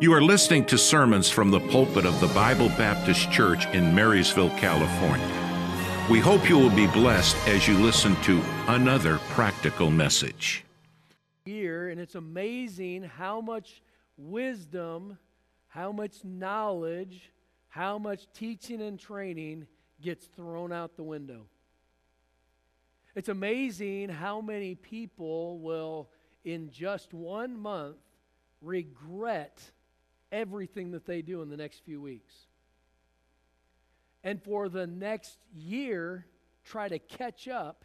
You are listening to sermons from the pulpit of the Bible Baptist Church in Marysville, California. We hope you will be blessed as you listen to another practical message. Year, and it's amazing how much wisdom, how much knowledge, how much teaching and training gets thrown out the window. It's amazing how many people will, in just one month, regret everything that they do in the next few weeks. And for the next year, try to catch up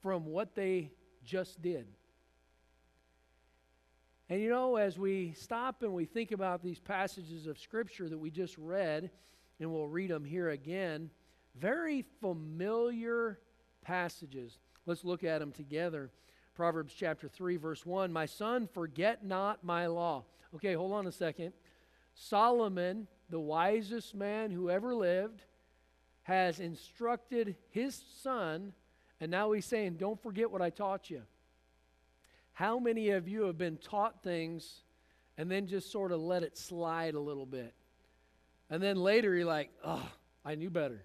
from what they just did. And you know, as we stop and we think about these passages of Scripture that we just read, and we'll read them here again, very familiar passages. Let's look at them together. Proverbs chapter 3, verse 1 My son, forget not my law. Okay, hold on a second. Solomon, the wisest man who ever lived, has instructed his son, and now he's saying, Don't forget what I taught you. How many of you have been taught things and then just sort of let it slide a little bit? And then later you're like, Oh, I knew better.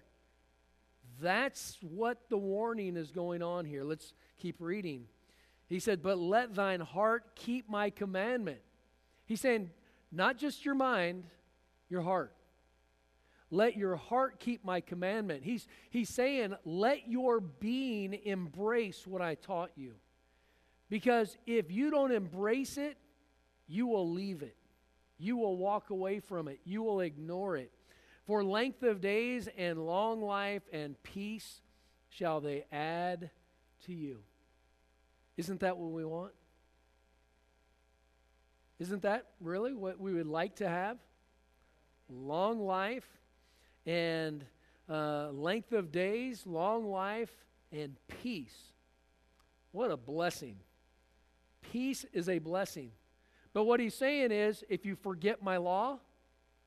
That's what the warning is going on here. Let's keep reading. He said, But let thine heart keep my commandment. He's saying, not just your mind, your heart. Let your heart keep my commandment. He's, he's saying, let your being embrace what I taught you. Because if you don't embrace it, you will leave it. You will walk away from it. You will ignore it. For length of days and long life and peace shall they add to you. Isn't that what we want? Isn't that really what we would like to have? Long life and uh, length of days, long life, and peace. What a blessing. Peace is a blessing. But what he's saying is if you forget my law,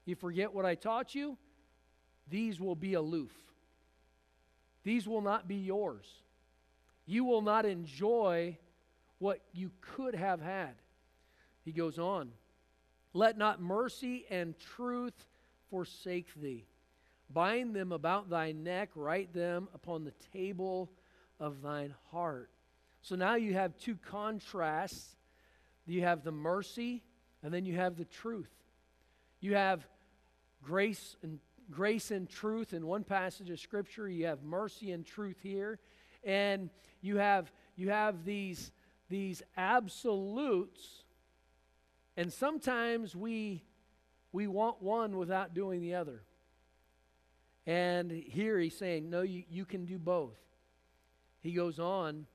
you forget what I taught you, these will be aloof. These will not be yours. You will not enjoy what you could have had. He goes on, Let not mercy and truth forsake thee. Bind them about thy neck, write them upon the table of thine heart. So now you have two contrasts. You have the mercy, and then you have the truth. You have grace and grace and truth in one passage of scripture. You have mercy and truth here, and you have you have these these absolutes and sometimes we, we want one without doing the other. And here he's saying, No, you, you can do both. He goes on,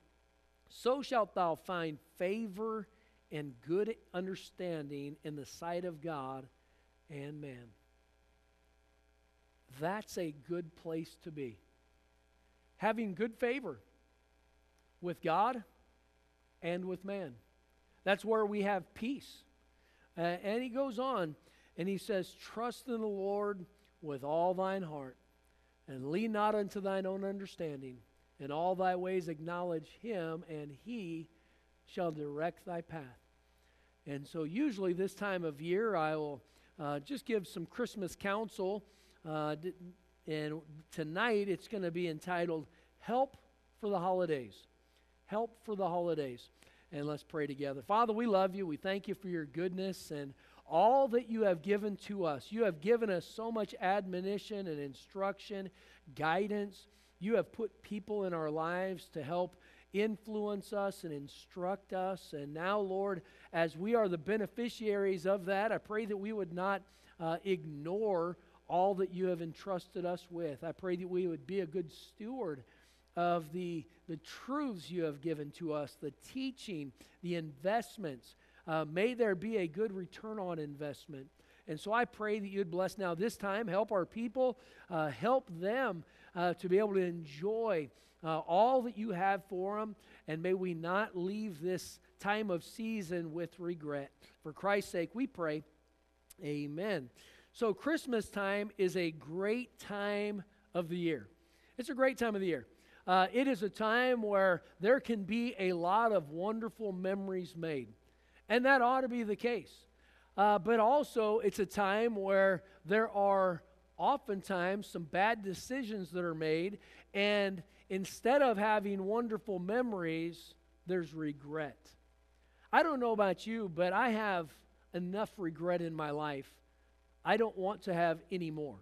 So shalt thou find favor and good understanding in the sight of God and man. That's a good place to be. Having good favor with God and with man. That's where we have peace. Uh, and he goes on and he says, Trust in the Lord with all thine heart, and lean not unto thine own understanding. In all thy ways acknowledge him, and he shall direct thy path. And so, usually, this time of year, I will uh, just give some Christmas counsel. Uh, and tonight, it's going to be entitled Help for the Holidays. Help for the Holidays and let's pray together. Father, we love you. We thank you for your goodness and all that you have given to us. You have given us so much admonition and instruction, guidance. You have put people in our lives to help influence us and instruct us. And now, Lord, as we are the beneficiaries of that, I pray that we would not uh, ignore all that you have entrusted us with. I pray that we would be a good steward of the, the truths you have given to us, the teaching, the investments. Uh, may there be a good return on investment. And so I pray that you'd bless now this time, help our people, uh, help them uh, to be able to enjoy uh, all that you have for them, and may we not leave this time of season with regret. For Christ's sake, we pray. Amen. So, Christmas time is a great time of the year. It's a great time of the year. Uh, it is a time where there can be a lot of wonderful memories made. And that ought to be the case. uh, but also it's a time where there are oftentimes some bad decisions that are made, and instead of having wonderful memories, there's regret. I don't know about you, but I have enough regret in my life. I don't want to have any more.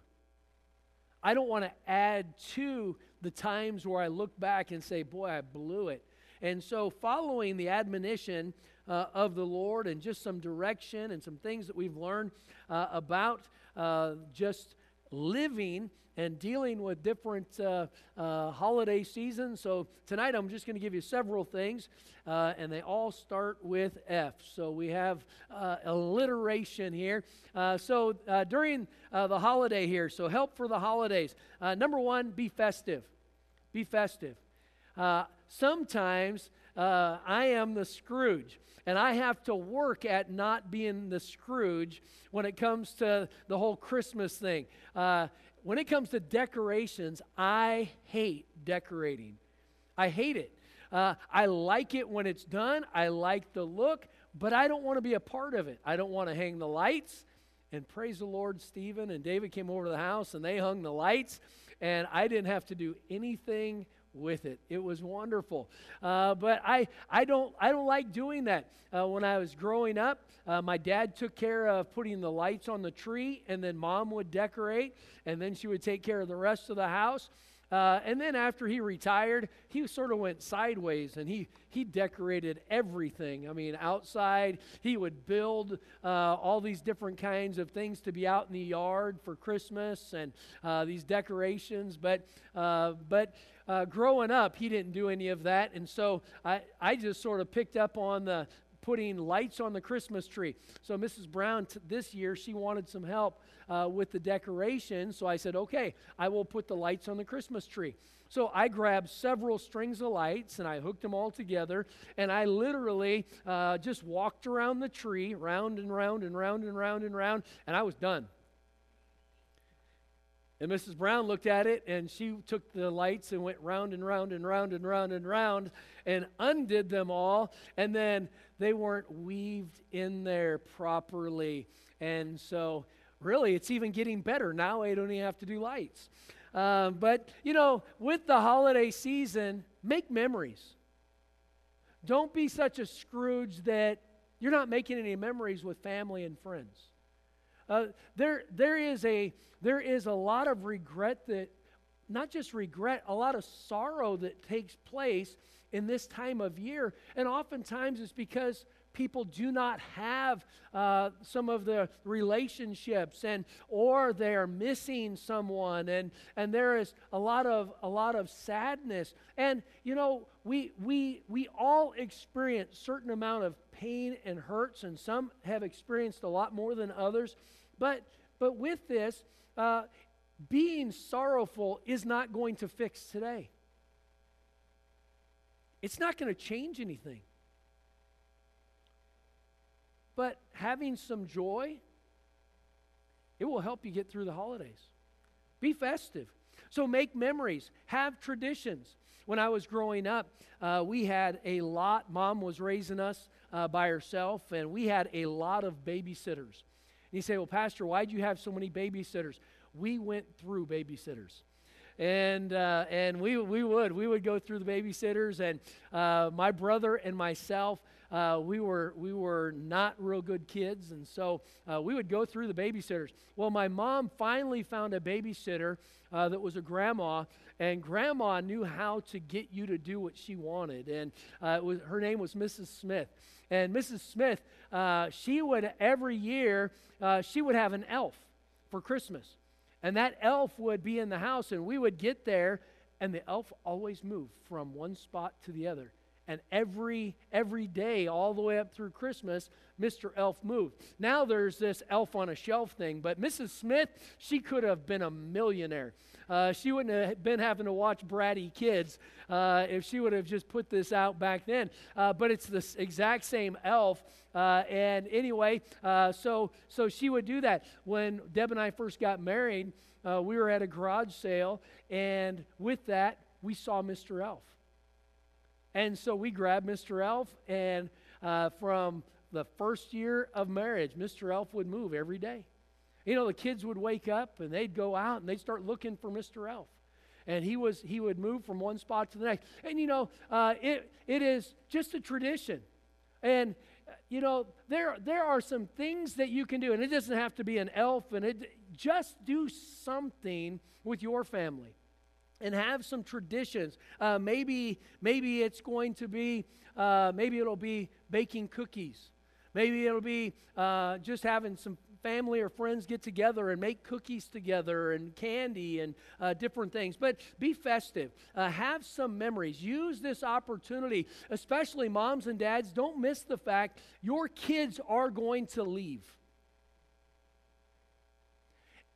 I don't want to add to the times where I look back and say, boy, I blew it. And so, following the admonition uh, of the Lord and just some direction and some things that we've learned uh, about uh, just living and dealing with different uh, uh, holiday seasons. So tonight I'm just going to give you several things, uh, and they all start with F. So we have uh, alliteration here. Uh, so uh, during the holiday here, so help for the holidays. number one, be festive. Be festive. sometimes I am the Scrooge and I have to work at not being the Scrooge when it comes to the whole Christmas thing. Uh, when it comes to decorations, I hate decorating. I hate it. Uh, I like it when it's done. I like the look, but I don't want to be a part of it. I don't want to hang the lights. And praise the Lord, Stephen and David came over to the house and they hung the lights, and I didn't have to do anything with it. It was wonderful. Uh, but I, I, don't, I don't like doing that. Uh, when I was growing up, uh, my dad took care of putting the lights on the tree, and then mom would decorate, and then she would take care of the rest of the house. Uh, and then after he retired, he sort of went sideways and he, he decorated everything. I mean, outside, he would build uh, all these different kinds of things to be out in the yard for Christmas and uh, these decorations. But, uh, but uh, growing up, he didn't do any of that. And so I, I just sort of picked up on the putting lights on the Christmas tree. So Mrs. Brown, t- this year, she wanted some help uh, with the decoration. So I said, okay, I will put the lights on the Christmas tree. So I grabbed several strings of lights and I hooked them all together. And I literally uh, just walked around the tree, round and round and round and round and round, and I was done. And Mrs. Brown looked at it and she took the lights and went round and round and round and round and round and undid them all. And then they weren't weaved in there properly. And so, really, it's even getting better. Now I don't even have to do lights. Um, but, you know, with the holiday season, make memories. Don't be such a Scrooge that you're not making any memories with family and friends. Uh, there, there, is a, there is a lot of regret that, not just regret, a lot of sorrow that takes place in this time of year. And oftentimes it's because people do not have uh, some of the relationships and or they're missing someone and and there is a lot of a lot of sadness and you know we we we all experience certain amount of pain and hurts and some have experienced a lot more than others but, but with this, uh, being sorrowful is not going to fix today. It's not going to change anything. But having some joy, it will help you get through the holidays. Be festive. So make memories, have traditions. When I was growing up, uh, we had a lot, mom was raising us uh, by herself, and we had a lot of babysitters. You say, Well, Pastor, why'd you have so many babysitters? We went through babysitters. And, uh, and we, we would. We would go through the babysitters. And uh, my brother and myself, uh, we, were, we were not real good kids. And so uh, we would go through the babysitters. Well, my mom finally found a babysitter uh, that was a grandma. And grandma knew how to get you to do what she wanted. And uh, was, her name was Mrs. Smith. And Mrs. Smith, uh, she would every year, uh, she would have an elf for Christmas. And that elf would be in the house, and we would get there, and the elf always moved from one spot to the other. And every every day, all the way up through Christmas, Mr. Elf moved. Now there's this elf on a shelf thing, but Mrs. Smith, she could have been a millionaire. Uh, she wouldn't have been having to watch bratty kids uh, if she would have just put this out back then. Uh, but it's the exact same elf. Uh, and anyway, uh, so so she would do that. When Deb and I first got married, uh, we were at a garage sale, and with that, we saw Mr. Elf. And so we grabbed Mr. Elf, and from the first year of marriage, Mr. Elf would move every day. You know, the kids would wake up and they'd go out and they'd start looking for Mr. Elf. And he was he would move from one spot to the next. And you know, uh, it it is just a tradition. And you know, there there are some things that you can do, and it doesn't have to be an elf, and it just do something with your family and have some traditions. Uh, maybe maybe it's going to be uh, maybe it'll be baking cookies. Maybe it'll be uh, just having some family or friends get together and make cookies together and candy and uh, different things. But be festive. Uh, have some memories. Use this opportunity, especially moms and dads. Don't miss the fact your kids are going to leave.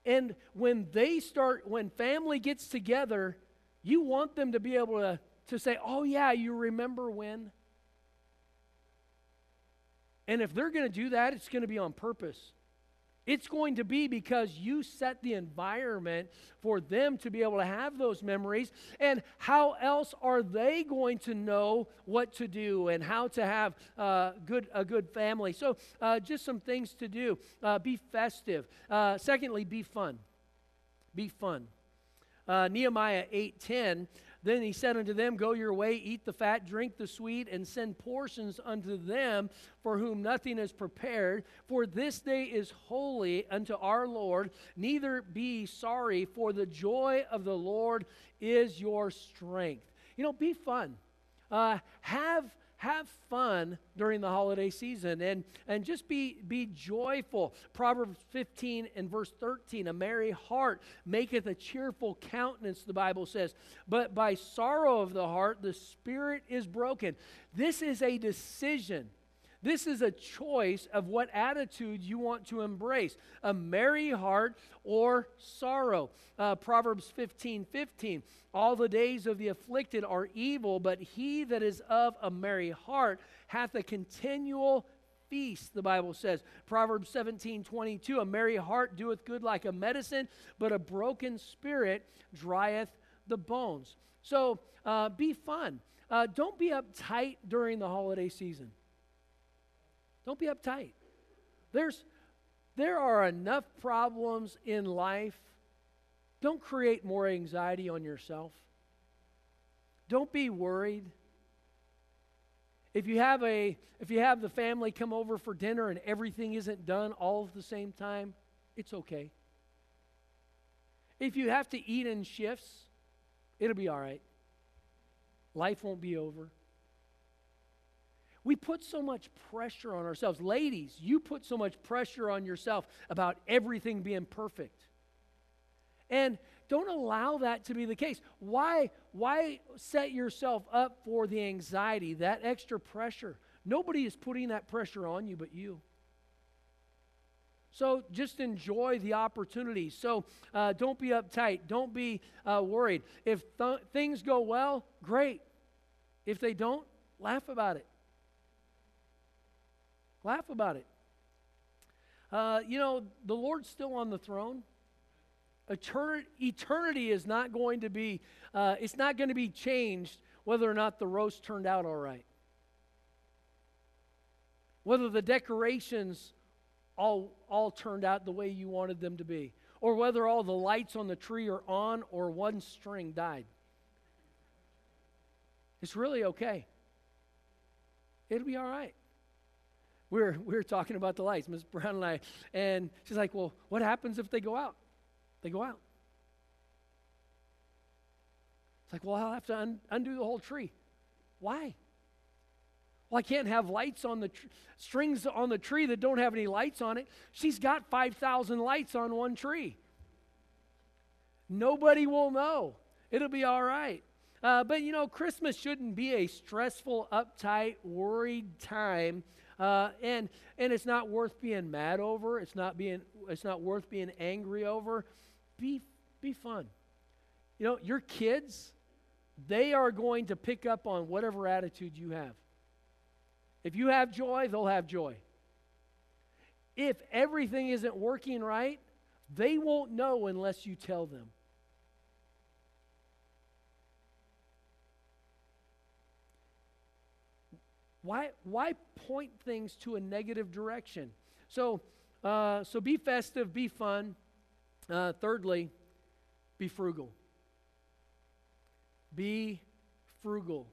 And when they start, when family gets together, you want them to be able to, to say, oh, yeah, you remember when? And if they're going to do that, it's going to be on purpose. It's going to be because you set the environment for them to be able to have those memories. And how else are they going to know what to do and how to have uh, good, a good family? So, uh, just some things to do. Uh, be festive. Uh, secondly, be fun. Be fun. Uh, Nehemiah 8:10 then he said unto them, Go your way, eat the fat, drink the sweet, and send portions unto them for whom nothing is prepared. For this day is holy unto our Lord. Neither be sorry, for the joy of the Lord is your strength. You know, be fun. Uh, have have fun during the holiday season and, and just be, be joyful. Proverbs 15 and verse 13 A merry heart maketh a cheerful countenance, the Bible says. But by sorrow of the heart, the spirit is broken. This is a decision. This is a choice of what attitude you want to embrace a merry heart or sorrow. Uh, Proverbs 15 15. All the days of the afflicted are evil, but he that is of a merry heart hath a continual feast, the Bible says. Proverbs 17 22. A merry heart doeth good like a medicine, but a broken spirit drieth the bones. So uh, be fun. Uh, don't be uptight during the holiday season. Don't be uptight. There's, there are enough problems in life. Don't create more anxiety on yourself. Don't be worried. If you have a if you have the family come over for dinner and everything isn't done all at the same time, it's okay. If you have to eat in shifts, it'll be all right. Life won't be over. We put so much pressure on ourselves. Ladies, you put so much pressure on yourself about everything being perfect. And don't allow that to be the case. Why, why set yourself up for the anxiety, that extra pressure? Nobody is putting that pressure on you but you. So just enjoy the opportunity. So uh, don't be uptight. Don't be uh, worried. If th- things go well, great. If they don't, laugh about it. Laugh about it. Uh, you know, the Lord's still on the throne. Etern- eternity is not going to be, uh, it's not going to be changed whether or not the roast turned out all right. Whether the decorations all, all turned out the way you wanted them to be. Or whether all the lights on the tree are on or one string died. It's really okay. It'll be all right we were, we were talking about the lights, Ms. Brown and I, and she's like, Well, what happens if they go out? They go out. It's like, Well, I'll have to un- undo the whole tree. Why? Well, I can't have lights on the tr- strings on the tree that don't have any lights on it. She's got 5,000 lights on one tree. Nobody will know. It'll be all right. Uh, but you know, Christmas shouldn't be a stressful, uptight, worried time uh, and and it's not worth being mad over. It's not being it's not worth being angry over. Be be fun. You know, your kids, they are going to pick up on whatever attitude you have. If you have joy, they'll have joy. If everything isn't working right, they won't know unless you tell them. Why, why point things to a negative direction? So, uh, so be festive, be fun. Uh, thirdly, be frugal. Be frugal.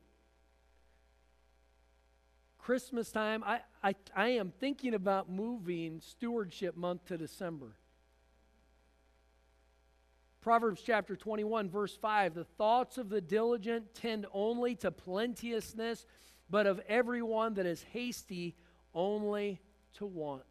Christmas time, I, I, I am thinking about moving stewardship month to December. Proverbs chapter 21, verse 5 The thoughts of the diligent tend only to plenteousness, but of everyone that is hasty, only to want.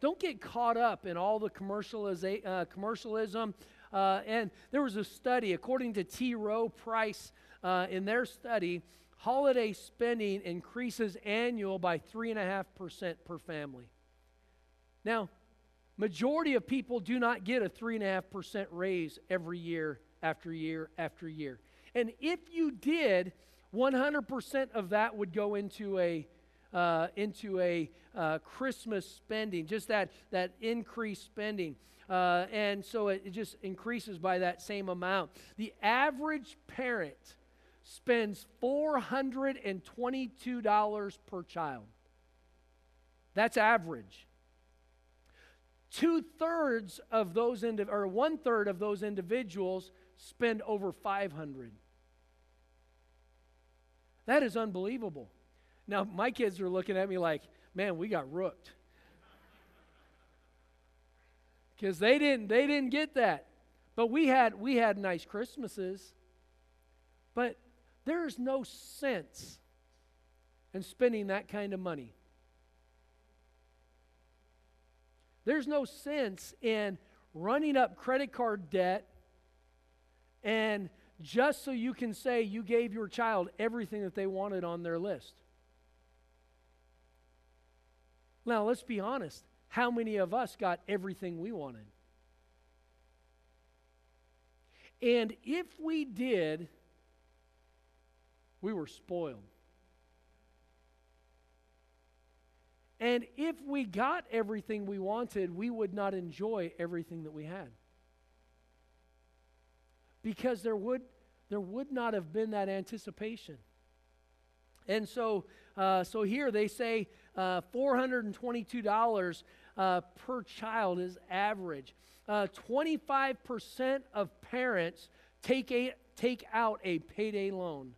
Don't get caught up in all the commercializa- uh, commercialism. Uh, and there was a study, according to T. Rowe Price, uh, in their study, holiday spending increases annual by 3.5% per family. Now, majority of people do not get a 3.5% raise every year after year after year. And if you did, 100% of that would go into a uh, into a uh, Christmas spending, just that that increased spending, uh, and so it, it just increases by that same amount. The average parent spends $422 per child. That's average. Two thirds of those, indi- or one third of those individuals spend over 500. That is unbelievable. Now, my kids are looking at me like, man, we got rooked. Because they didn't, they didn't get that. But we had, we had nice Christmases. But there's no sense in spending that kind of money. There's no sense in running up credit card debt and just so you can say you gave your child everything that they wanted on their list. Now, let's be honest. How many of us got everything we wanted? And if we did, we were spoiled. And if we got everything we wanted, we would not enjoy everything that we had. Because there would, there would not have been that anticipation. And so, uh, so here they say uh, $422 uh, per child is average. 25% uh, of parents take, a, take out a payday loan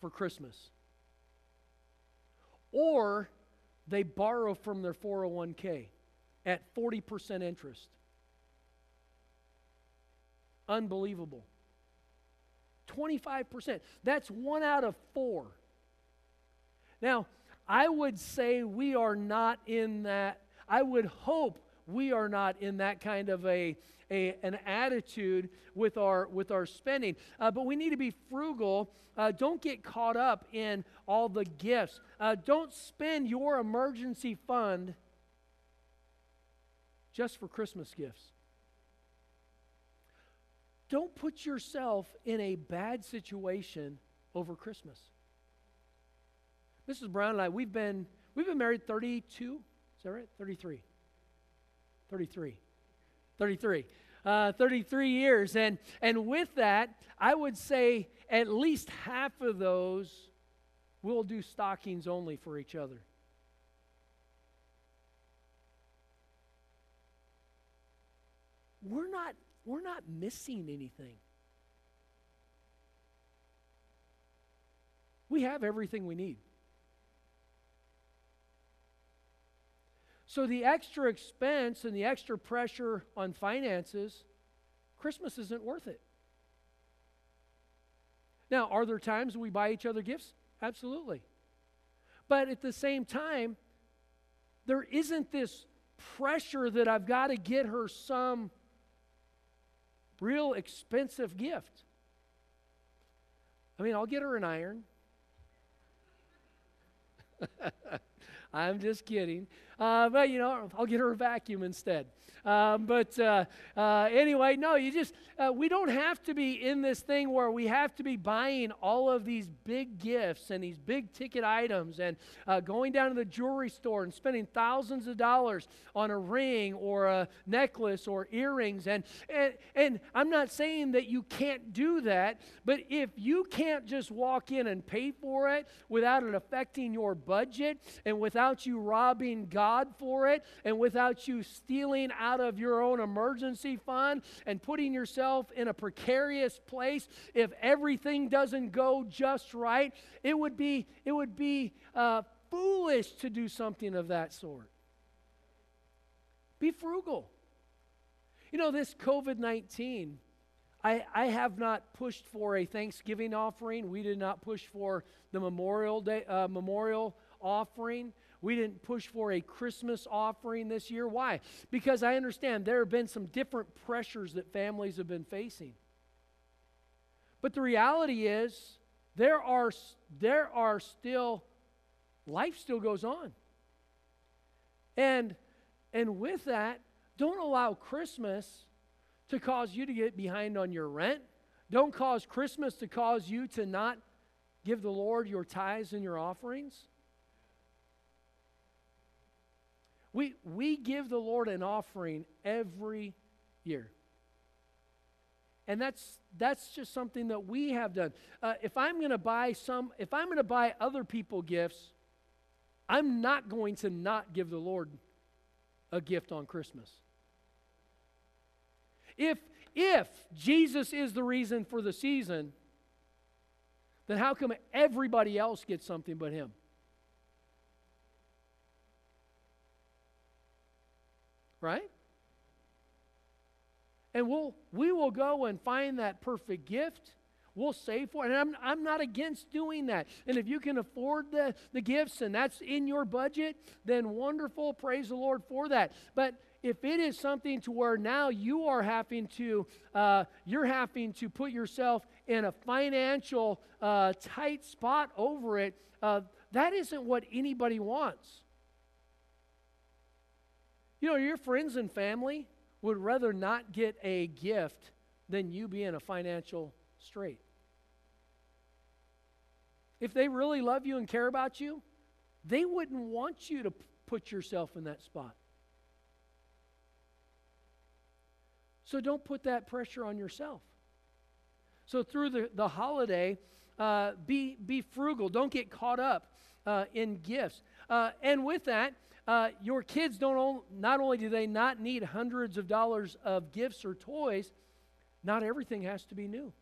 for Christmas. Or they borrow from their 401k at 40% interest. Unbelievable. 25%. That's one out of four. Now, I would say we are not in that, I would hope we are not in that kind of a, a an attitude with our with our spending. Uh, but we need to be frugal. Uh, don't get caught up in all the gifts. Uh, don't spend your emergency fund just for Christmas gifts. Don't put yourself in a bad situation over Christmas. Mrs. Brown and I, we've been we've been married 32, is that right? 33. 33. 33. Uh, 33 years. And, and with that, I would say at least half of those will do stockings only for each other. We're not, we're not missing anything. We have everything we need. So the extra expense and the extra pressure on finances, Christmas isn't worth it. Now, are there times we buy each other gifts? Absolutely. But at the same time, there isn't this pressure that I've got to get her some real expensive gift. I mean, I'll get her an iron. I'm just kidding. Uh, but, you know, I'll get her a vacuum instead. Um, but uh, uh, anyway, no, you just, uh, we don't have to be in this thing where we have to be buying all of these big gifts and these big ticket items and uh, going down to the jewelry store and spending thousands of dollars on a ring or a necklace or earrings. And, and, and I'm not saying that you can't do that, but if you can't just walk in and pay for it without it affecting your budget and without you robbing God for it and without you stealing out out of your own emergency fund and putting yourself in a precarious place if everything doesn't go just right. It would be, it would be uh, foolish to do something of that sort. Be frugal. You know, this COVID 19, I, I have not pushed for a Thanksgiving offering. We did not push for the Memorial Day uh, memorial offering. We didn't push for a Christmas offering this year. Why? Because I understand there have been some different pressures that families have been facing. But the reality is, there are, there are still, life still goes on. And, and with that, don't allow Christmas to cause you to get behind on your rent. Don't cause Christmas to cause you to not give the Lord your tithes and your offerings. We, we give the Lord an offering every year. And that's, that's just something that we have done. Uh, if I'm going to buy some, if I'm going to buy other people gifts, I'm not going to not give the Lord a gift on Christmas. If, if Jesus is the reason for the season, then how come everybody else gets something but him? Right? And we'll, we will go and find that perfect gift. We'll save for it. And I'm, I'm not against doing that. And if you can afford the, the gifts and that's in your budget, then wonderful. Praise the Lord for that. But if it is something to where now you are having to uh, you're having to put yourself in a financial uh, tight spot over it uh, that isn't what anybody wants you know, your friends and family would rather not get a gift than you be in a financial strait. If they really love you and care about you, they wouldn't want you to put yourself in that spot. So don't put that pressure on yourself. So through the, the holiday, uh, be, be frugal. Don't get caught up uh, in gifts. Uh, and with that, uh, your kids don't not only do they not need hundreds of dollars of gifts or toys, not everything has to be new.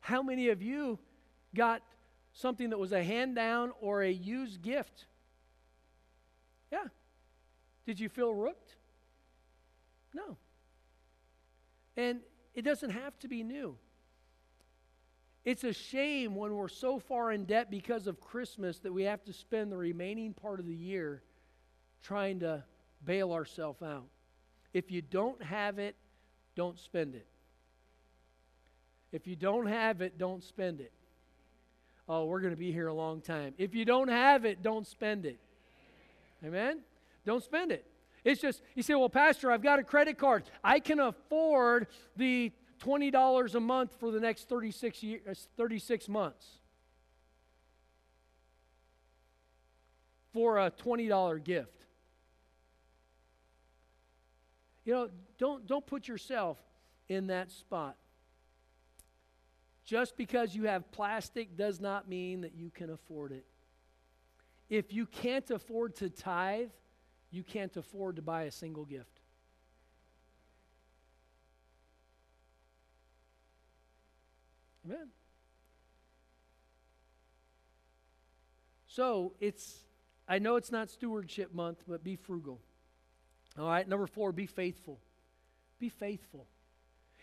How many of you got something that was a hand down or a used gift? Yeah. Did you feel rooked? No. And it doesn't have to be new. It's a shame when we're so far in debt because of Christmas that we have to spend the remaining part of the year trying to bail ourselves out. If you don't have it, don't spend it. If you don't have it, don't spend it. Oh, we're going to be here a long time. If you don't have it, don't spend it. Amen? Don't spend it. It's just, you say, well, Pastor, I've got a credit card. I can afford the $20 a month for the next 36, years, uh, 36 months for a $20 gift. You know, don't, don't put yourself in that spot. Just because you have plastic does not mean that you can afford it. If you can't afford to tithe, you can't afford to buy a single gift. Amen. So it's, I know it's not stewardship month, but be frugal. All right, number four, be faithful. Be faithful.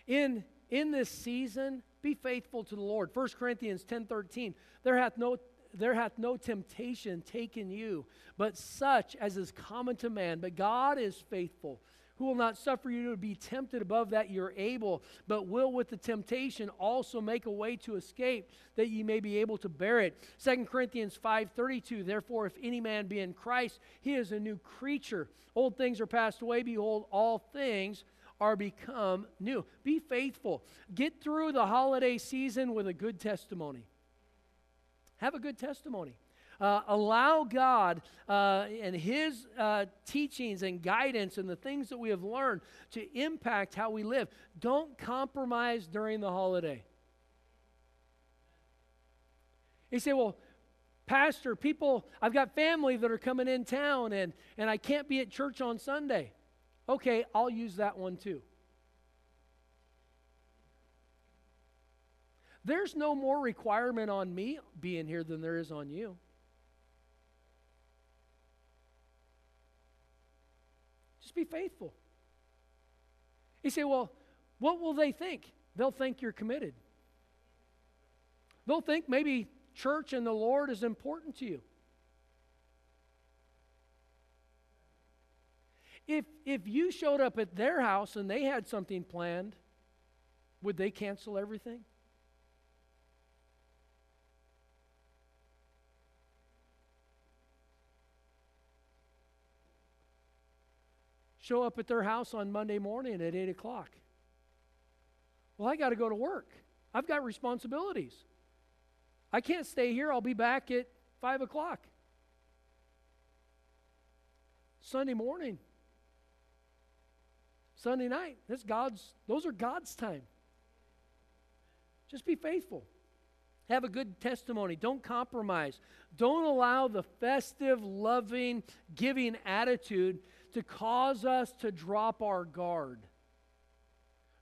In, in this season, be faithful to the Lord. 1 Corinthians 10 13. There hath no there hath no temptation taken you, but such as is common to man. But God is faithful, who will not suffer you to be tempted above that you're able, but will with the temptation also make a way to escape that ye may be able to bear it. 2 Corinthians 5:32 Therefore if any man be in Christ, he is a new creature. Old things are passed away, behold all things are become new. Be faithful. Get through the holiday season with a good testimony. Have a good testimony. Uh, allow God uh, and His uh, teachings and guidance and the things that we have learned to impact how we live. Don't compromise during the holiday. You say, well, Pastor, people, I've got family that are coming in town and, and I can't be at church on Sunday. Okay, I'll use that one too. There's no more requirement on me being here than there is on you. Be faithful. You say, well, what will they think? They'll think you're committed. They'll think maybe church and the Lord is important to you. If, if you showed up at their house and they had something planned, would they cancel everything? Show up at their house on Monday morning at 8 o'clock. Well, I got to go to work. I've got responsibilities. I can't stay here. I'll be back at 5 o'clock. Sunday morning, Sunday night. That's God's, those are God's time. Just be faithful. Have a good testimony. Don't compromise. Don't allow the festive, loving, giving attitude to cause us to drop our guard.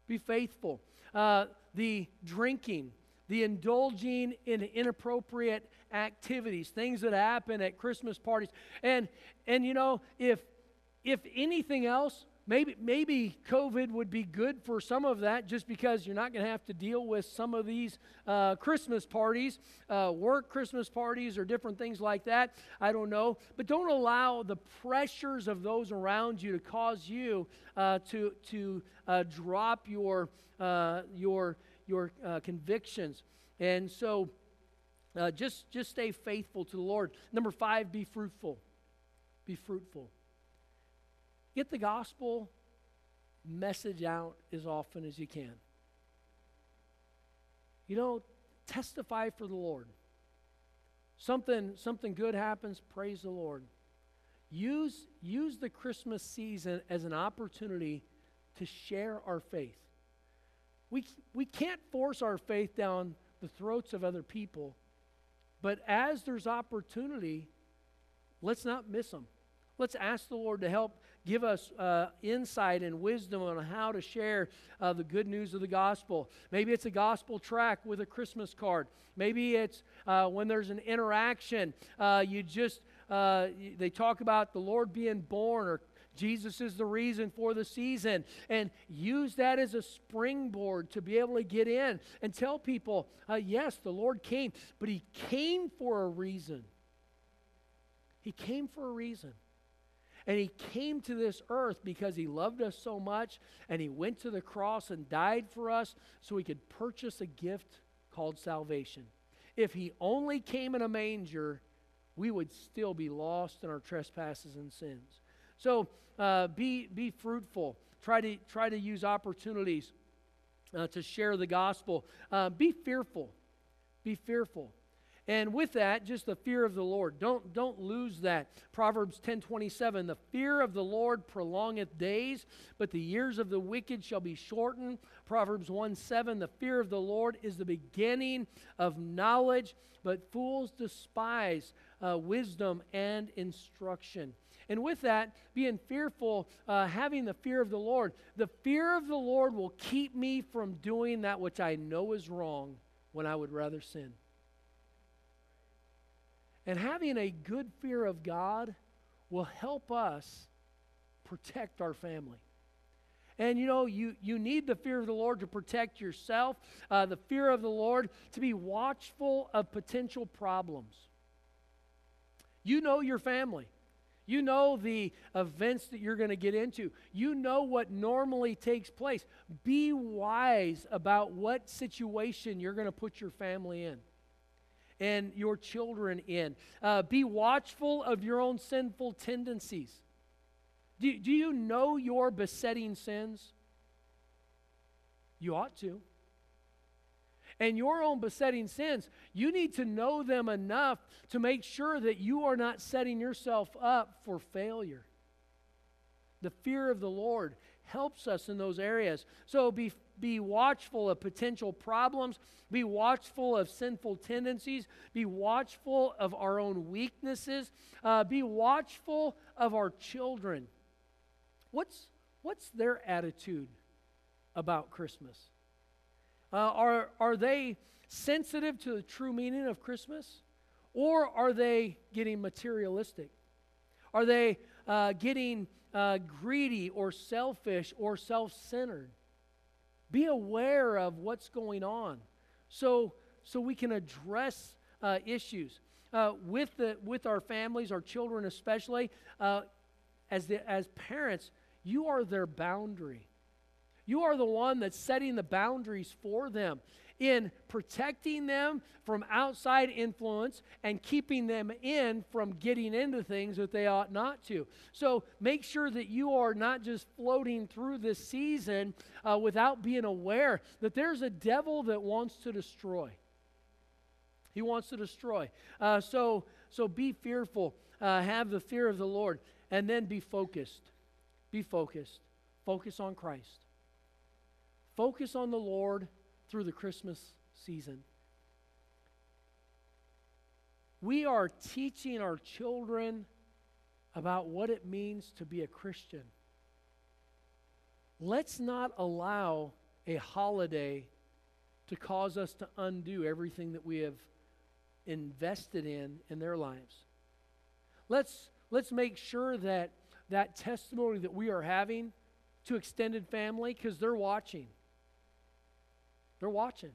Be faithful. Uh, the drinking, the indulging in inappropriate activities, things that happen at Christmas parties. And, and you know, if, if anything else, Maybe, maybe COVID would be good for some of that just because you're not going to have to deal with some of these uh, Christmas parties, uh, work Christmas parties, or different things like that. I don't know. But don't allow the pressures of those around you to cause you uh, to, to uh, drop your, uh, your, your uh, convictions. And so just, just stay faithful to the Lord. Number five, be fruitful. Be fruitful. Get the gospel message out as often as you can. You know, testify for the Lord. Something, something good happens, praise the Lord. Use, use the Christmas season as an opportunity to share our faith. We, we can't force our faith down the throats of other people, but as there's opportunity, let's not miss them. Let's ask the Lord to help give us uh, insight and wisdom on how to share uh, the good news of the gospel. Maybe it's a gospel track with a Christmas card. Maybe it's uh, when there's an interaction, uh, you just, uh, they talk about the Lord being born or Jesus is the reason for the season. And use that as a springboard to be able to get in and tell people, uh, yes, the Lord came, but He came for a reason. He came for a reason. And he came to this earth because he loved us so much, and he went to the cross and died for us so he could purchase a gift called salvation. If he only came in a manger, we would still be lost in our trespasses and sins. So uh, be, be fruitful. Try to, try to use opportunities uh, to share the gospel. Uh, be fearful. Be fearful. And with that, just the fear of the Lord. Don't, don't lose that. Proverbs 10:27, the fear of the Lord prolongeth days, but the years of the wicked shall be shortened. Proverbs 1 7, the fear of the Lord is the beginning of knowledge, but fools despise uh, wisdom and instruction. And with that, being fearful, uh, having the fear of the Lord, the fear of the Lord will keep me from doing that which I know is wrong when I would rather sin. And having a good fear of God will help us protect our family. And you know, you, you need the fear of the Lord to protect yourself, uh, the fear of the Lord to be watchful of potential problems. You know your family. You know the events that you're going to get into. You know what normally takes place. Be wise about what situation you're going to put your family in and your children in. Uh, be watchful of your own sinful tendencies. Do, do you know your besetting sins? You ought to. And your own besetting sins, you need to know them enough to make sure that you are not setting yourself up for failure. The fear of the Lord helps us in those areas. So be, be watchful of potential problems, be watchful of sinful tendencies, be watchful of our own weaknesses, uh, be watchful of our children. What's, what's their attitude about Christmas? Uh, are, are they sensitive to the true meaning of Christmas? Or are they getting materialistic? Are they uh, getting uh, greedy or selfish or self centered? Be aware of what's going on so, so we can address uh, issues. Uh, with, the, with our families, our children especially, uh, as, the, as parents, you are their boundary. You are the one that's setting the boundaries for them in protecting them from outside influence and keeping them in from getting into things that they ought not to. So make sure that you are not just floating through this season uh, without being aware that there's a devil that wants to destroy. He wants to destroy. Uh, so, so be fearful, uh, have the fear of the Lord, and then be focused. Be focused. Focus on Christ. Focus on the Lord through the Christmas season. We are teaching our children about what it means to be a Christian. Let's not allow a holiday to cause us to undo everything that we have invested in in their lives. Let's, let's make sure that that testimony that we are having to extended family, because they're watching, they're watching.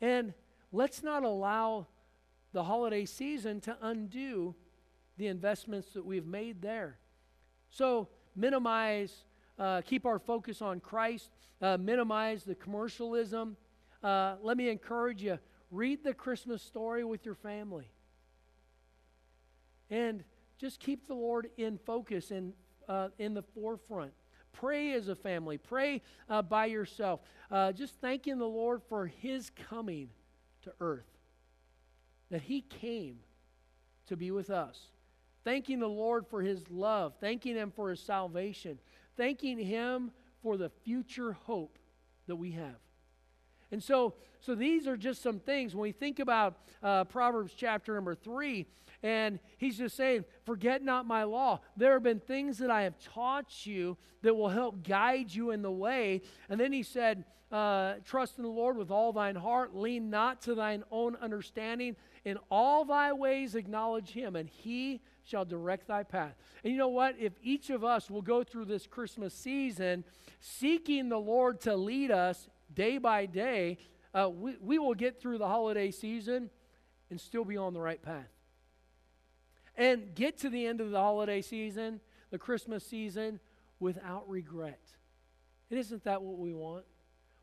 And let's not allow the holiday season to undo the investments that we've made there. So, minimize, uh, keep our focus on Christ, uh, minimize the commercialism. Uh, let me encourage you read the Christmas story with your family. And just keep the Lord in focus and uh, in the forefront. Pray as a family. Pray uh, by yourself. Uh, just thanking the Lord for His coming to earth, that He came to be with us. Thanking the Lord for His love. Thanking Him for His salvation. Thanking Him for the future hope that we have. And so, so these are just some things. When we think about uh, Proverbs chapter number three, and he's just saying, Forget not my law. There have been things that I have taught you that will help guide you in the way. And then he said, uh, Trust in the Lord with all thine heart, lean not to thine own understanding. In all thy ways acknowledge him, and he shall direct thy path. And you know what? If each of us will go through this Christmas season seeking the Lord to lead us day by day, uh, we, we will get through the holiday season and still be on the right path and get to the end of the holiday season, the Christmas season, without regret. And isn't that what we want?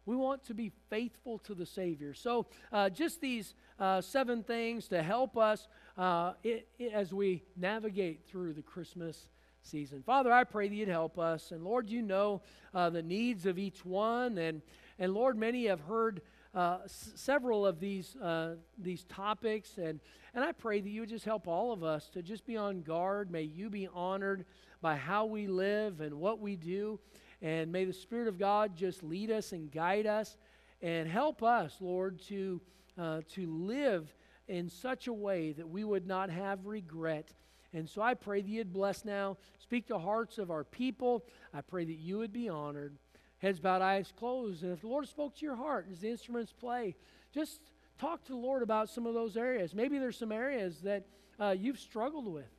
We want to be faithful to the Savior. So, uh, just these uh, seven things to help us uh, it, it, as we navigate through the Christmas season. Father, I pray that you'd help us. And Lord, you know uh, the needs of each one. And, and Lord, many have heard uh, s- several of these, uh, these topics. And, and I pray that you would just help all of us to just be on guard. May you be honored by how we live and what we do. And may the Spirit of God just lead us and guide us and help us, Lord, to, uh, to live in such a way that we would not have regret. And so I pray that you'd bless now. Speak to hearts of our people. I pray that you would be honored heads bowed, eyes closed. And if the Lord spoke to your heart as the instruments play, just talk to the Lord about some of those areas. Maybe there's some areas that uh, you've struggled with.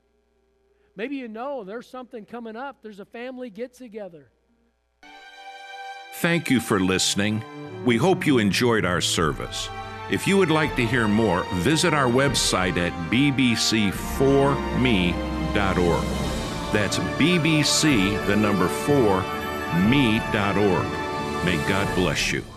Maybe you know there's something coming up, there's a family get together. Thank you for listening. We hope you enjoyed our service. If you would like to hear more, visit our website at bbc4me.com me.org. That's BBC, the number 4, me.org. May God bless you.